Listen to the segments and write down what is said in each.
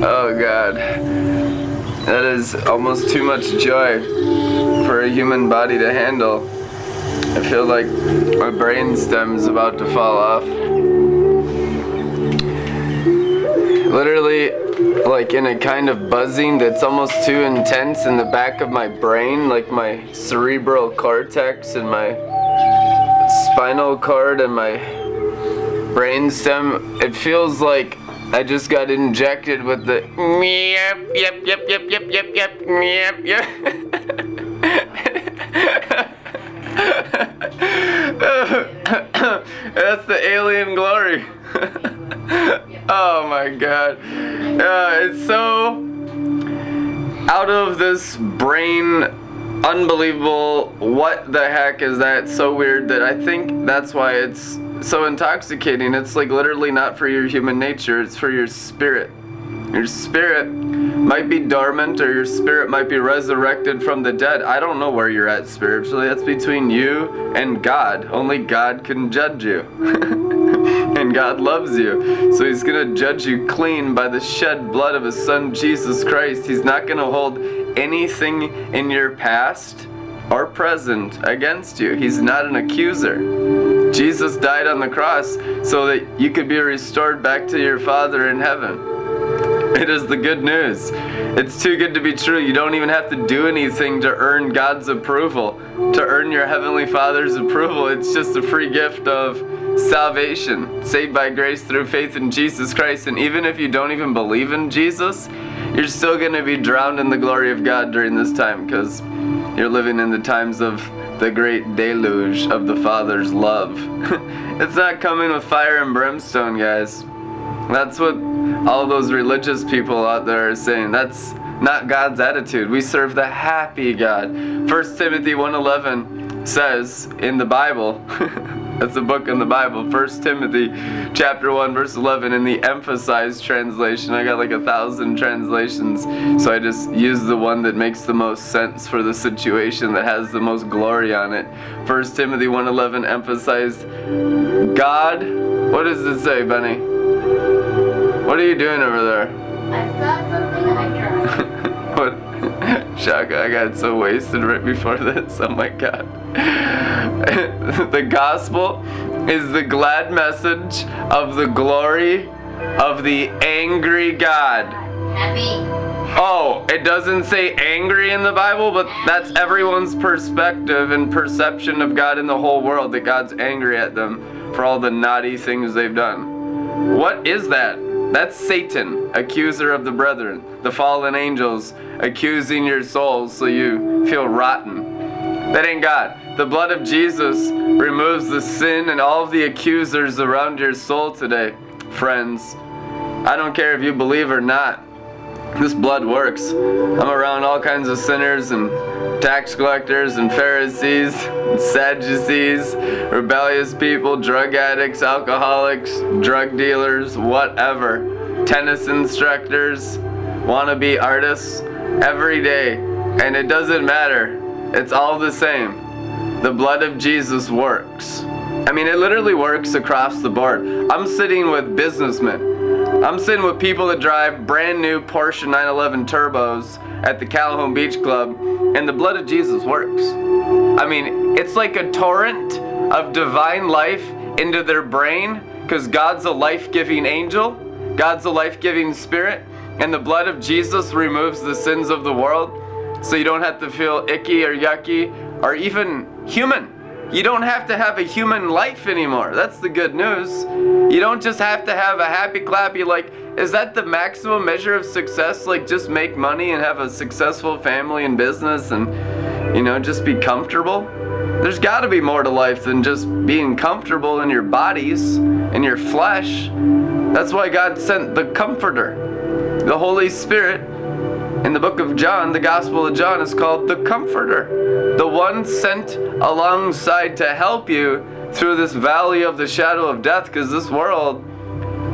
oh god. That is almost too much joy for a human body to handle. I feel like my brain stem is about to fall off. Literally, like in a kind of buzzing that's almost too intense in the back of my brain, like my cerebral cortex and my spinal cord and my brain stem. It feels like I just got injected with the yep yep yep yep yep yep yep yep yep. That's the alien glory. oh my god. Uh, it's so out of this brain unbelievable what the heck is that so weird that i think that's why it's so intoxicating it's like literally not for your human nature it's for your spirit your spirit might be dormant or your spirit might be resurrected from the dead. I don't know where you're at spiritually. That's between you and God. Only God can judge you. and God loves you. So He's going to judge you clean by the shed blood of His Son, Jesus Christ. He's not going to hold anything in your past or present against you. He's not an accuser. Jesus died on the cross so that you could be restored back to your Father in heaven. It is the good news. It's too good to be true. You don't even have to do anything to earn God's approval, to earn your Heavenly Father's approval. It's just a free gift of salvation, saved by grace through faith in Jesus Christ. And even if you don't even believe in Jesus, you're still going to be drowned in the glory of God during this time because you're living in the times of the great deluge of the Father's love. it's not coming with fire and brimstone, guys. That's what all those religious people out there are saying. That's not God's attitude. We serve the happy God. 1 Timothy 1:11 says in the Bible, that's a book in the Bible, 1 Timothy chapter 1 verse 11 in the emphasized translation. I got like a thousand translations, so I just use the one that makes the most sense for the situation that has the most glory on it. 1 Timothy 1:11 emphasized God, what does it say, Benny? What are you doing over there? I saw something I tried. what? Shaka, I got so wasted right before this. Oh my god. the gospel is the glad message of the glory of the angry God. Happy. Oh, it doesn't say angry in the Bible, but that's everyone's perspective and perception of God in the whole world that God's angry at them for all the naughty things they've done. What is that? That's Satan, accuser of the brethren, the fallen angels accusing your souls so you feel rotten. That ain't God. The blood of Jesus removes the sin and all of the accusers around your soul today, friends. I don't care if you believe or not. This blood works. I'm around all kinds of sinners and tax collectors and Pharisees, and Sadducees, rebellious people, drug addicts, alcoholics, drug dealers, whatever, tennis instructors, wannabe artists, every day. And it doesn't matter. It's all the same. The blood of Jesus works. I mean, it literally works across the board. I'm sitting with businessmen. I'm sitting with people that drive brand new Porsche 911 turbos at the Calhoun Beach Club, and the blood of Jesus works. I mean, it's like a torrent of divine life into their brain because God's a life giving angel, God's a life giving spirit, and the blood of Jesus removes the sins of the world so you don't have to feel icky or yucky or even human. You don't have to have a human life anymore. That's the good news. You don't just have to have a happy clappy, like, is that the maximum measure of success? Like, just make money and have a successful family and business and, you know, just be comfortable? There's got to be more to life than just being comfortable in your bodies, in your flesh. That's why God sent the Comforter, the Holy Spirit. In the book of John, the Gospel of John is called the Comforter the one sent alongside to help you through this valley of the shadow of death because this world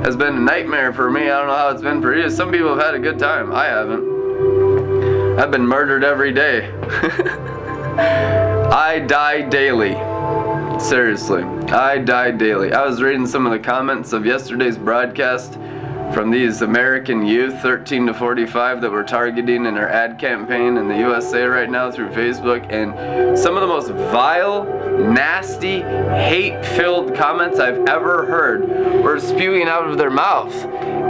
has been a nightmare for me. I don't know how it's been for you. Some people have had a good time. I haven't. I've been murdered every day. I die daily. Seriously, I die daily. I was reading some of the comments of yesterday's broadcast from these American youth, 13 to 45, that we're targeting in our ad campaign in the USA right now through Facebook. And some of the most vile, nasty, hate filled comments I've ever heard were spewing out of their mouth.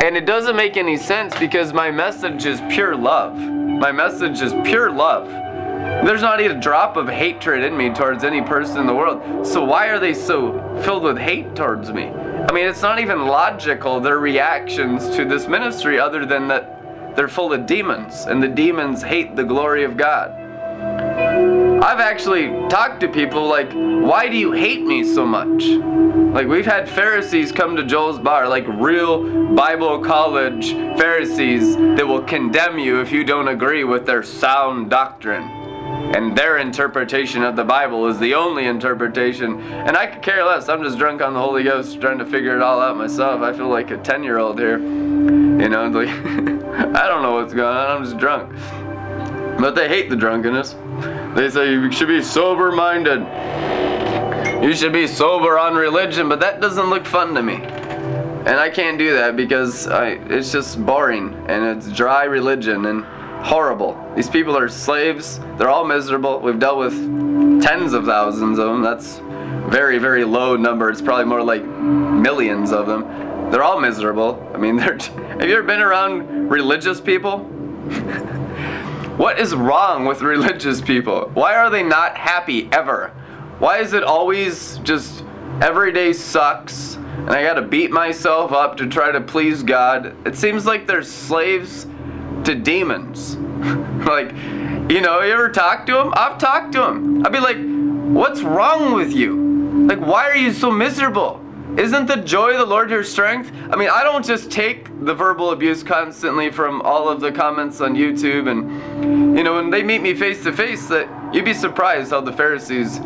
And it doesn't make any sense because my message is pure love. My message is pure love. There's not even a drop of hatred in me towards any person in the world. So why are they so filled with hate towards me? I mean, it's not even logical, their reactions to this ministry, other than that they're full of demons, and the demons hate the glory of God. I've actually talked to people like, why do you hate me so much? Like, we've had Pharisees come to Joel's bar, like real Bible college Pharisees that will condemn you if you don't agree with their sound doctrine and their interpretation of the Bible is the only interpretation. And I could care less. I'm just drunk on the Holy Ghost, trying to figure it all out myself. I feel like a 10 year old here. You know, like, I don't know what's going on. I'm just drunk. But they hate the drunkenness. They say you should be sober minded. You should be sober on religion, but that doesn't look fun to me. And I can't do that because I, it's just boring and it's dry religion. And horrible. These people are slaves. They're all miserable. We've dealt with tens of thousands of them. That's very, very low number. It's probably more like millions of them. They're all miserable. I mean, they're. Have you ever been around religious people? what is wrong with religious people? Why are they not happy ever? Why is it always just every day sucks and I gotta beat myself up to try to please God? It seems like they're slaves to demons. like, you know, you ever talk to him? I've talked to him. I'd be like, what's wrong with you? Like, why are you so miserable? Isn't the joy of the Lord your strength? I mean, I don't just take the verbal abuse constantly from all of the comments on YouTube and, you know, when they meet me face to face, that you'd be surprised how the Pharisees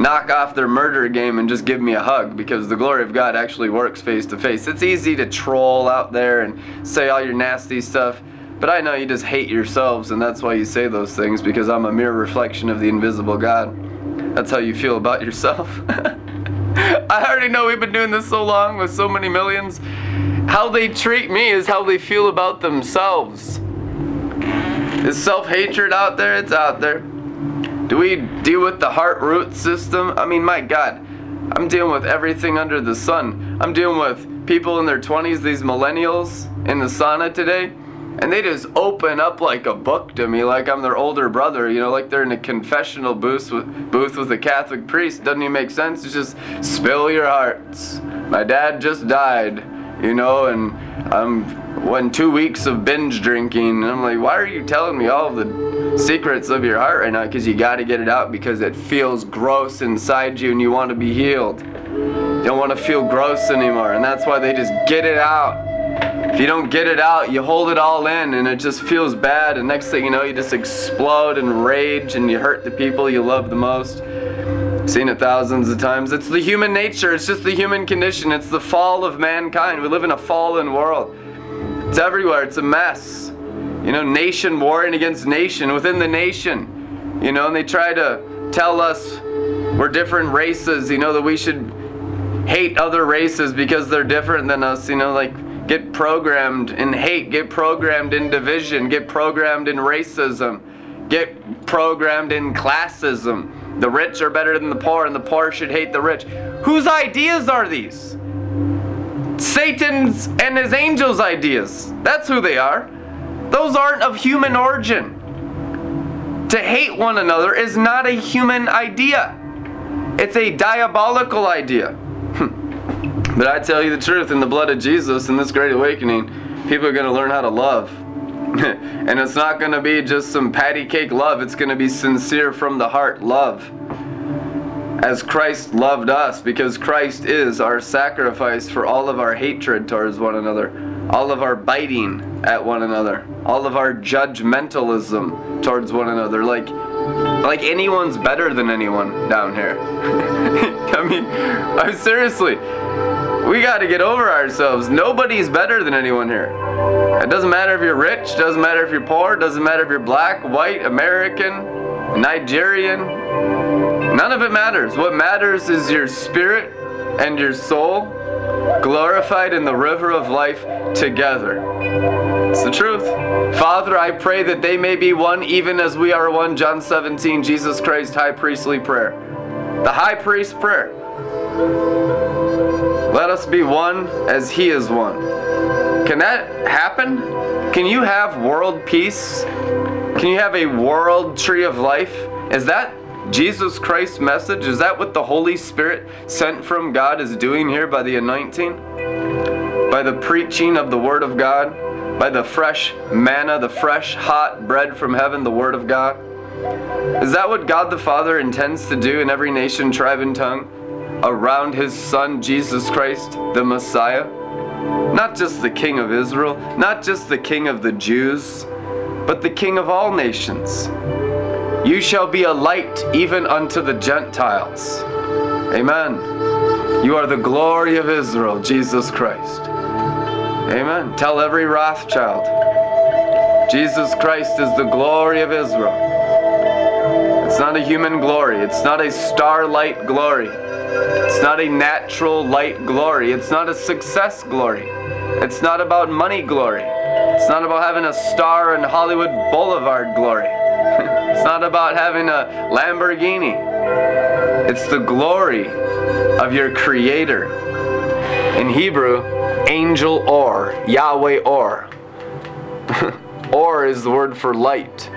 knock off their murder game and just give me a hug because the glory of God actually works face to face. It's easy to troll out there and say all your nasty stuff. But I know you just hate yourselves, and that's why you say those things, because I'm a mere reflection of the invisible God. That's how you feel about yourself. I already know we've been doing this so long with so many millions. How they treat me is how they feel about themselves. Is self hatred out there? It's out there. Do we deal with the heart root system? I mean, my God, I'm dealing with everything under the sun. I'm dealing with people in their 20s, these millennials in the sauna today and they just open up like a book to me, like I'm their older brother, you know, like they're in a confessional booth with, booth with a Catholic priest. Doesn't even make sense. It's just spill your hearts. My dad just died, you know, and I'm went two weeks of binge drinking, and I'm like, why are you telling me all the secrets of your heart right now? Because you got to get it out because it feels gross inside you, and you want to be healed. You don't want to feel gross anymore, and that's why they just get it out if you don't get it out, you hold it all in and it just feels bad. And next thing you know, you just explode and rage and you hurt the people you love the most. seen it thousands of times. It's the human nature, it's just the human condition. It's the fall of mankind. We live in a fallen world. It's everywhere, it's a mess. You know, nation warring against nation within the nation. You know, and they try to tell us we're different races, you know, that we should hate other races because they're different than us, you know, like get programmed in hate, get programmed in division, get programmed in racism, get programmed in classism. The rich are better than the poor, and the poor should hate the rich. Whose ideas are these? Satan's and his angels' ideas. That's who they are. Those aren't of human origin. To hate one another is not a human idea, it's a diabolical idea. But I tell you the truth, in the blood of Jesus, in this great awakening, people are going to learn how to love. and it's not going to be just some patty cake love, it's going to be sincere from the heart love. As Christ loved us, because Christ is our sacrifice for all of our hatred towards one another, all of our biting at one another, all of our judgmentalism towards one another. Like, like anyone's better than anyone down here. I mean, I'm seriously, we got to get over ourselves. Nobody's better than anyone here. It doesn't matter if you're rich, doesn't matter if you're poor, doesn't matter if you're black, white, American, Nigerian, None of it matters. What matters is your spirit and your soul glorified in the river of life together. It's the truth. Father, I pray that they may be one even as we are one. John 17, Jesus Christ, high priestly prayer. The high priest prayer. Let us be one as he is one. Can that happen? Can you have world peace? Can you have a world tree of life? Is that Jesus Christ's message? Is that what the Holy Spirit sent from God is doing here by the anointing? By the preaching of the Word of God? By the fresh manna, the fresh hot bread from heaven, the Word of God? Is that what God the Father intends to do in every nation, tribe, and tongue? Around His Son, Jesus Christ, the Messiah? Not just the King of Israel, not just the King of the Jews, but the King of all nations. You shall be a light even unto the Gentiles. Amen. You are the glory of Israel, Jesus Christ. Amen. Tell every Rothschild Jesus Christ is the glory of Israel. It's not a human glory, it's not a starlight glory, it's not a natural light glory, it's not a success glory, it's not about money glory, it's not about having a star in Hollywood Boulevard glory. It's not about having a Lamborghini. It's the glory of your Creator. In Hebrew, angel or, Yahweh or. or is the word for light,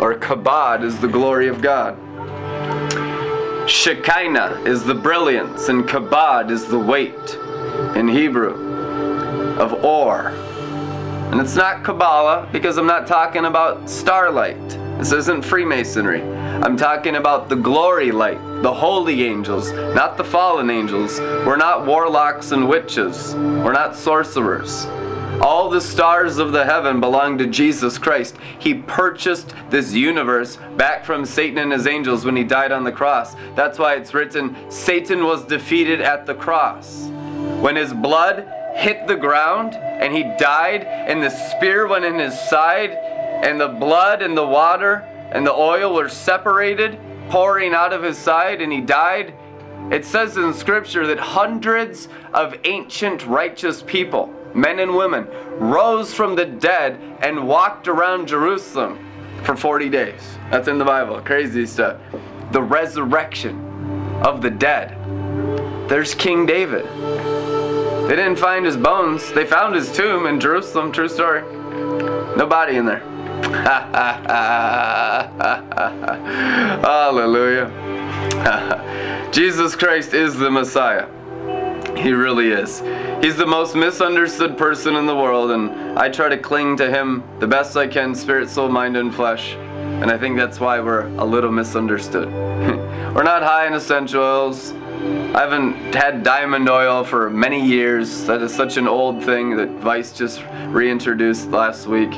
or kabod is the glory of God. Shekinah is the brilliance, and kabod is the weight in Hebrew of or. And it's not Kabbalah because I'm not talking about starlight. This isn't Freemasonry. I'm talking about the glory light, the holy angels, not the fallen angels. We're not warlocks and witches. We're not sorcerers. All the stars of the heaven belong to Jesus Christ. He purchased this universe back from Satan and his angels when he died on the cross. That's why it's written Satan was defeated at the cross. When his blood hit the ground and he died, and the spear went in his side, and the blood and the water and the oil were separated, pouring out of his side, and he died. It says in Scripture that hundreds of ancient righteous people, men and women, rose from the dead and walked around Jerusalem for 40 days. That's in the Bible. Crazy stuff. The resurrection of the dead. There's King David. They didn't find his bones. They found his tomb in Jerusalem. True story. No body in there. Hallelujah. Jesus Christ is the Messiah. He really is. He's the most misunderstood person in the world, and I try to cling to him the best I can, spirit, soul, mind, and flesh. And I think that's why we're a little misunderstood. we're not high in essential oils. I haven't had diamond oil for many years. That is such an old thing that Vice just reintroduced last week.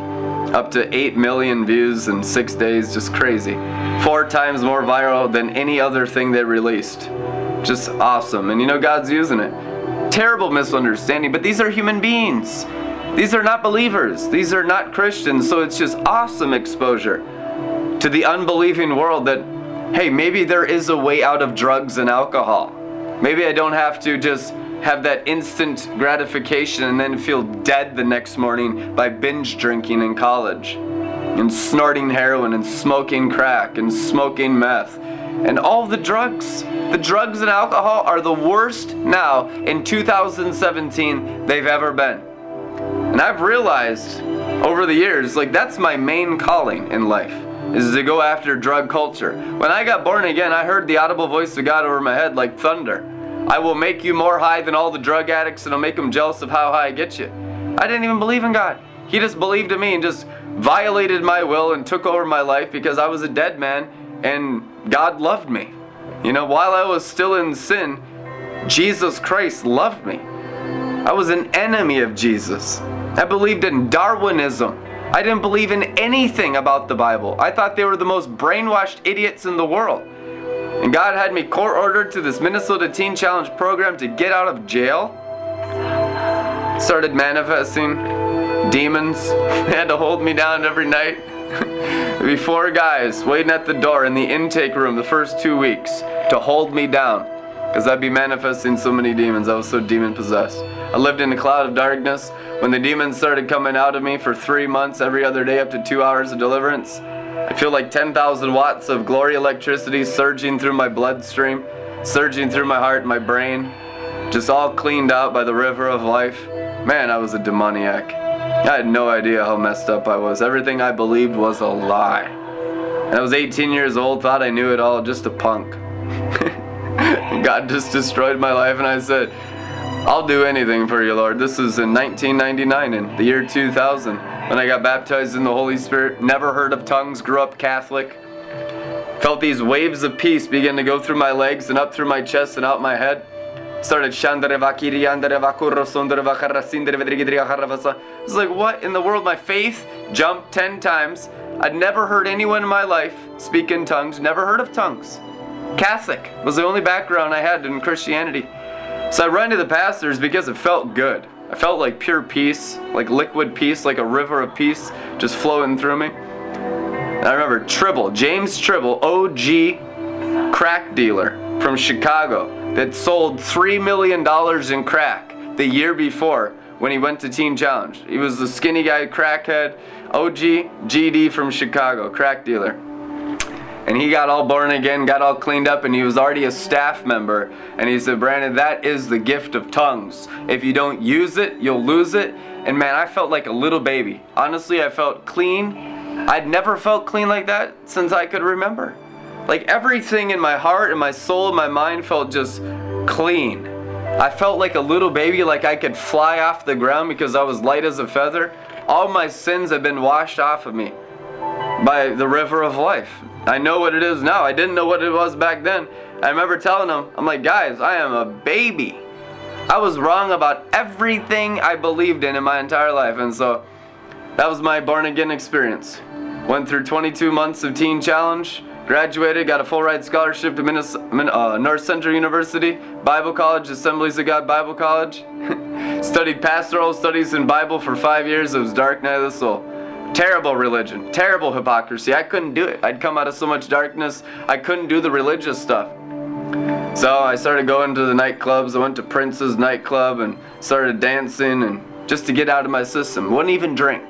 Up to 8 million views in six days, just crazy. Four times more viral than any other thing they released. Just awesome. And you know, God's using it. Terrible misunderstanding, but these are human beings. These are not believers. These are not Christians. So it's just awesome exposure to the unbelieving world that, hey, maybe there is a way out of drugs and alcohol. Maybe I don't have to just have that instant gratification and then feel dead the next morning by binge drinking in college and snorting heroin and smoking crack and smoking meth and all the drugs. The drugs and alcohol are the worst now in 2017 they've ever been. And I've realized over the years, like that's my main calling in life, is to go after drug culture. When I got born again, I heard the audible voice of God over my head like thunder. I will make you more high than all the drug addicts and I'll make them jealous of how high I get you. I didn't even believe in God. He just believed in me and just violated my will and took over my life because I was a dead man and God loved me. You know, while I was still in sin, Jesus Christ loved me. I was an enemy of Jesus. I believed in Darwinism. I didn't believe in anything about the Bible. I thought they were the most brainwashed idiots in the world. And God had me court ordered to this Minnesota Teen Challenge program to get out of jail. Started manifesting demons. They had to hold me down every night. There'd be four guys waiting at the door in the intake room the first two weeks to hold me down. Because I'd be manifesting so many demons. I was so demon possessed. I lived in a cloud of darkness. When the demons started coming out of me for three months, every other day, up to two hours of deliverance, I feel like 10,000 watts of glory electricity surging through my bloodstream, surging through my heart and my brain, just all cleaned out by the river of life. Man, I was a demoniac. I had no idea how messed up I was. Everything I believed was a lie. And I was 18 years old, thought I knew it all, just a punk. God just destroyed my life, and I said, I'll do anything for you, Lord. This is in 1999, in the year 2000, when I got baptized in the Holy Spirit. Never heard of tongues, grew up Catholic. Felt these waves of peace begin to go through my legs and up through my chest and out my head. Started It's like, what in the world? My faith jumped 10 times. I'd never heard anyone in my life speak in tongues, never heard of tongues. Catholic was the only background I had in Christianity. So I ran to the pastors because it felt good. I felt like pure peace, like liquid peace, like a river of peace just flowing through me. I remember Tribble, James Tribble, OG crack dealer from Chicago that sold $3 million in crack the year before when he went to Teen Challenge. He was the skinny guy, crackhead, OG GD from Chicago, crack dealer and he got all born again, got all cleaned up, and he was already a staff member. And he said, Brandon, that is the gift of tongues. If you don't use it, you'll lose it. And man, I felt like a little baby. Honestly, I felt clean. I'd never felt clean like that since I could remember. Like everything in my heart and my soul and my mind felt just clean. I felt like a little baby, like I could fly off the ground because I was light as a feather. All my sins have been washed off of me by the river of life. I know what it is now. I didn't know what it was back then. I remember telling them, I'm like, guys, I am a baby. I was wrong about everything I believed in in my entire life. And so that was my born again experience. Went through 22 months of Teen Challenge, graduated, got a full ride scholarship to uh, North Central University, Bible College, Assemblies of God Bible College. Studied pastoral studies in Bible for five years. It was dark night of the soul. Terrible religion, terrible hypocrisy. I couldn't do it. I'd come out of so much darkness, I couldn't do the religious stuff. So I started going to the nightclubs. I went to Prince's nightclub and started dancing and just to get out of my system. Wouldn't even drink.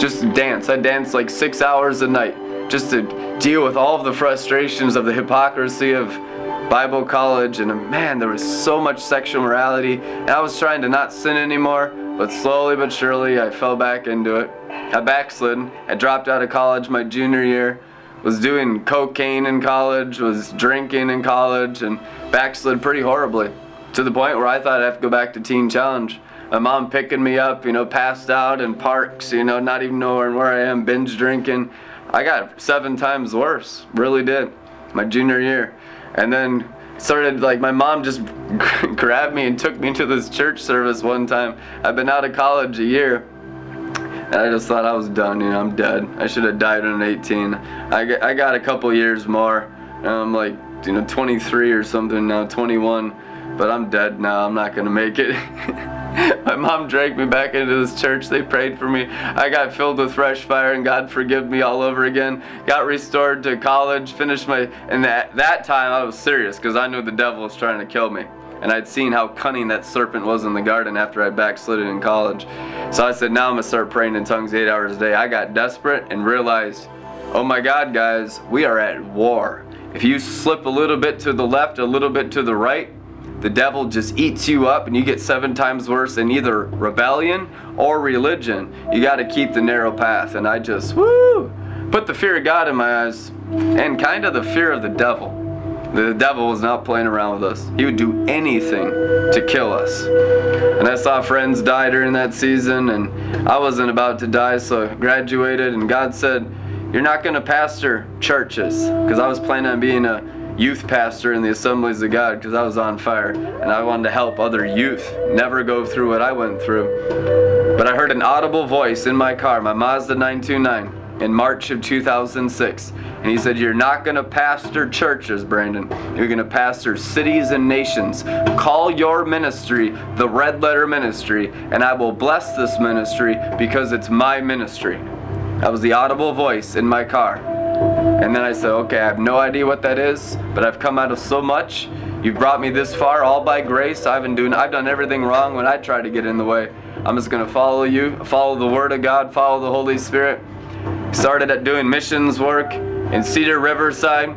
Just dance. I danced like six hours a night just to deal with all of the frustrations of the hypocrisy of Bible college. And uh, man, there was so much sexual morality. And I was trying to not sin anymore, but slowly but surely I fell back into it. I backslid. I dropped out of college my junior year. Was doing cocaine in college, was drinking in college, and backslid pretty horribly. To the point where I thought I'd have to go back to Teen Challenge. My mom picking me up, you know, passed out in parks, you know, not even knowing where I am, binge drinking. I got seven times worse, really did, my junior year. And then started like my mom just grabbed me and took me to this church service one time. I've been out of college a year and I just thought I was done. You know, I'm dead. I should have died at 18. I I got a couple years more. And I'm like, you know, 23 or something now, 21. But I'm dead now. I'm not gonna make it. my mom dragged me back into this church. They prayed for me. I got filled with fresh fire, and God forgave me all over again. Got restored to college. Finished my. And that that time I was serious because I knew the devil was trying to kill me and I'd seen how cunning that serpent was in the garden after I backslid in college. So I said, now I'm gonna start praying in tongues eight hours a day. I got desperate and realized, oh my God, guys, we are at war. If you slip a little bit to the left, a little bit to the right, the devil just eats you up and you get seven times worse in either rebellion or religion. You got to keep the narrow path. And I just, woo, put the fear of God in my eyes and kind of the fear of the devil. The devil was not playing around with us. He would do anything to kill us. And I saw friends die during that season, and I wasn't about to die, so I graduated, and God said, You're not going to pastor churches. Because I was planning on being a youth pastor in the assemblies of God because I was on fire and I wanted to help other youth never go through what I went through. But I heard an audible voice in my car, my Mazda 929 in March of 2006. And he said, You're not going to pastor churches, Brandon. You're going to pastor cities and nations. Call your ministry the Red Letter Ministry, and I will bless this ministry because it's my ministry. That was the audible voice in my car. And then I said, okay, I have no idea what that is, but I've come out of so much. You've brought me this far all by grace. I've been doing I've done everything wrong when I tried to get in the way. I'm just gonna follow you, follow the word of God, follow the Holy Spirit. Started at doing missions work in Cedar Riverside,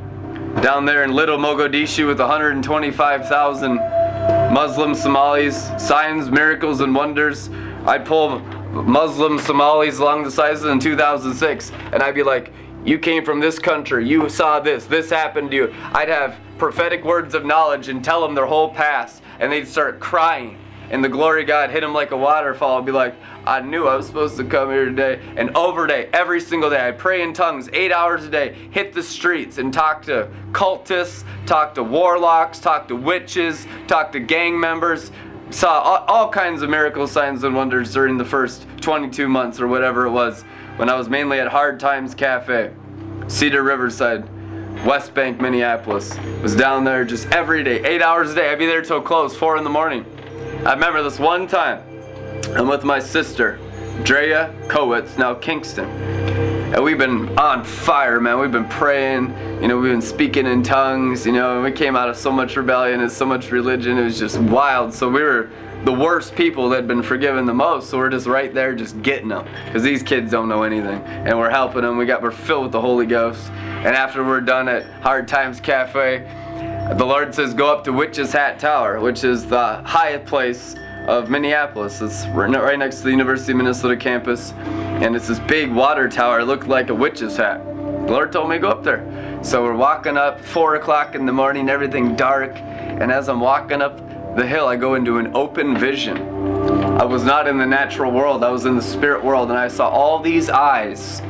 down there in Little Mogadishu with 125,000 Muslim Somalis, signs, miracles, and wonders. I'd pull Muslim Somalis along the sides in 2006, and I'd be like, You came from this country, you saw this, this happened to you. I'd have prophetic words of knowledge and tell them their whole past, and they'd start crying. And the glory of God hit them like a waterfall. I'd be like, I knew I was supposed to come here today. And over day, every single day, I pray in tongues eight hours a day, hit the streets and talk to cultists, talk to warlocks, talk to witches, talk to gang members, saw all, all, kinds of miracle signs and wonders during the first 22 months or whatever it was when I was mainly at Hard Times Cafe, Cedar Riverside, West Bank, Minneapolis. Was down there just every day, eight hours a day. I'd be there till close, four in the morning. I remember this one time. I'm with my sister, Drea Kowitz, now Kingston. And we've been on fire, man. We've been praying, you know, we've been speaking in tongues, you know, and we came out of so much rebellion and so much religion. It was just wild. So we were the worst people that had been forgiven the most. So we're just right there, just getting them, because these kids don't know anything, and we're helping them. We got we're filled with the Holy Ghost. And after we're done at Hard Times Cafe, the Lord says, "Go up to Witch's Hat Tower, which is the highest place of Minneapolis. It's right next to the University of Minnesota campus, and it's this big water tower. It looked like a witch's hat. The Lord told me to go up there. So we're walking up, four o'clock in the morning, everything dark, and as I'm walking up the hill, I go into an open vision. I was not in the natural world, I was in the spirit world, and I saw all these eyes,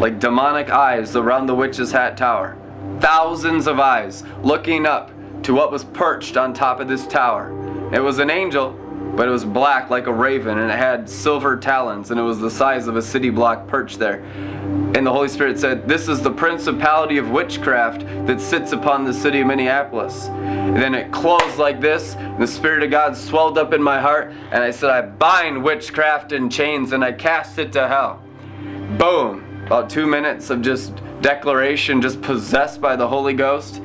like demonic eyes, around the Witch's Hat Tower. Thousands of eyes looking up to what was perched on top of this tower. It was an angel, but it was black like a raven, and it had silver talons, and it was the size of a city block perched there. And the Holy Spirit said, This is the principality of witchcraft that sits upon the city of Minneapolis. And then it closed like this, and the Spirit of God swelled up in my heart, and I said, I bind witchcraft in chains, and I cast it to hell. Boom! About two minutes of just declaration, just possessed by the Holy Ghost.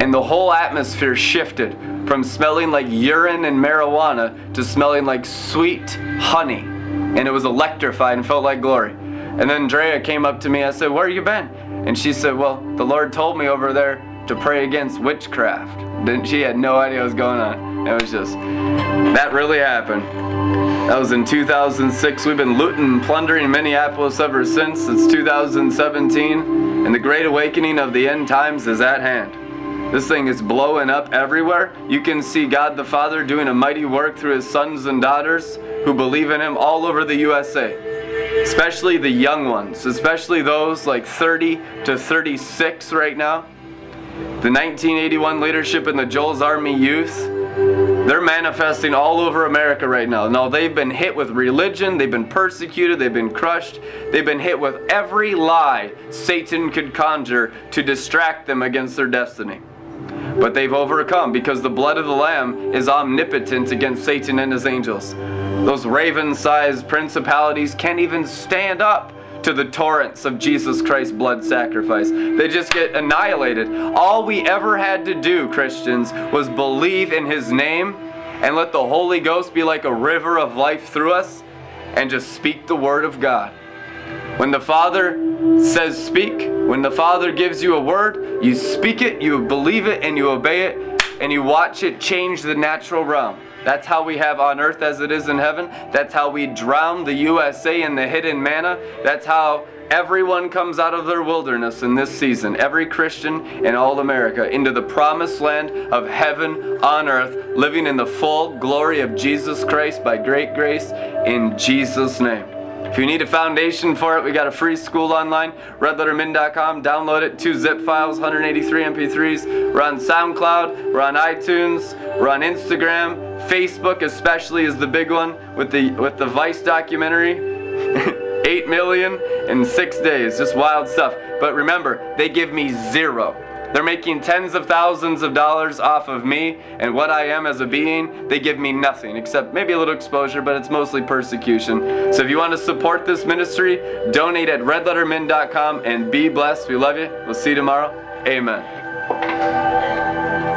And the whole atmosphere shifted from smelling like urine and marijuana to smelling like sweet honey. And it was electrified and felt like glory. And then Drea came up to me. I said, Where you been? And she said, Well, the Lord told me over there to pray against witchcraft. Then she had no idea what was going on. It was just, that really happened. That was in 2006. We've been looting and plundering Minneapolis ever since. It's 2017. And the great awakening of the end times is at hand. This thing is blowing up everywhere. You can see God the Father doing a mighty work through his sons and daughters who believe in him all over the USA. Especially the young ones, especially those like 30 to 36 right now. The 1981 leadership in the Joel's Army Youth, they're manifesting all over America right now. Now, they've been hit with religion, they've been persecuted, they've been crushed, they've been hit with every lie Satan could conjure to distract them against their destiny. But they've overcome because the blood of the Lamb is omnipotent against Satan and his angels. Those raven sized principalities can't even stand up to the torrents of Jesus Christ's blood sacrifice. They just get annihilated. All we ever had to do, Christians, was believe in His name and let the Holy Ghost be like a river of life through us and just speak the Word of God. When the Father says speak, when the Father gives you a word, you speak it, you believe it, and you obey it, and you watch it change the natural realm. That's how we have on earth as it is in heaven. That's how we drown the USA in the hidden manna. That's how everyone comes out of their wilderness in this season, every Christian in all America, into the promised land of heaven on earth, living in the full glory of Jesus Christ by great grace in Jesus' name. If you need a foundation for it, we got a free school online, redlettermin.com. Download it, two zip files, 183 MP3s. We're on SoundCloud, we're on iTunes, we're on Instagram, Facebook especially is the big one with the with the Vice documentary. 8 million in 6 days, just wild stuff. But remember, they give me zero They're making tens of thousands of dollars off of me and what I am as a being. They give me nothing except maybe a little exposure, but it's mostly persecution. So if you want to support this ministry, donate at redlettermin.com and be blessed. We love you. We'll see you tomorrow. Amen.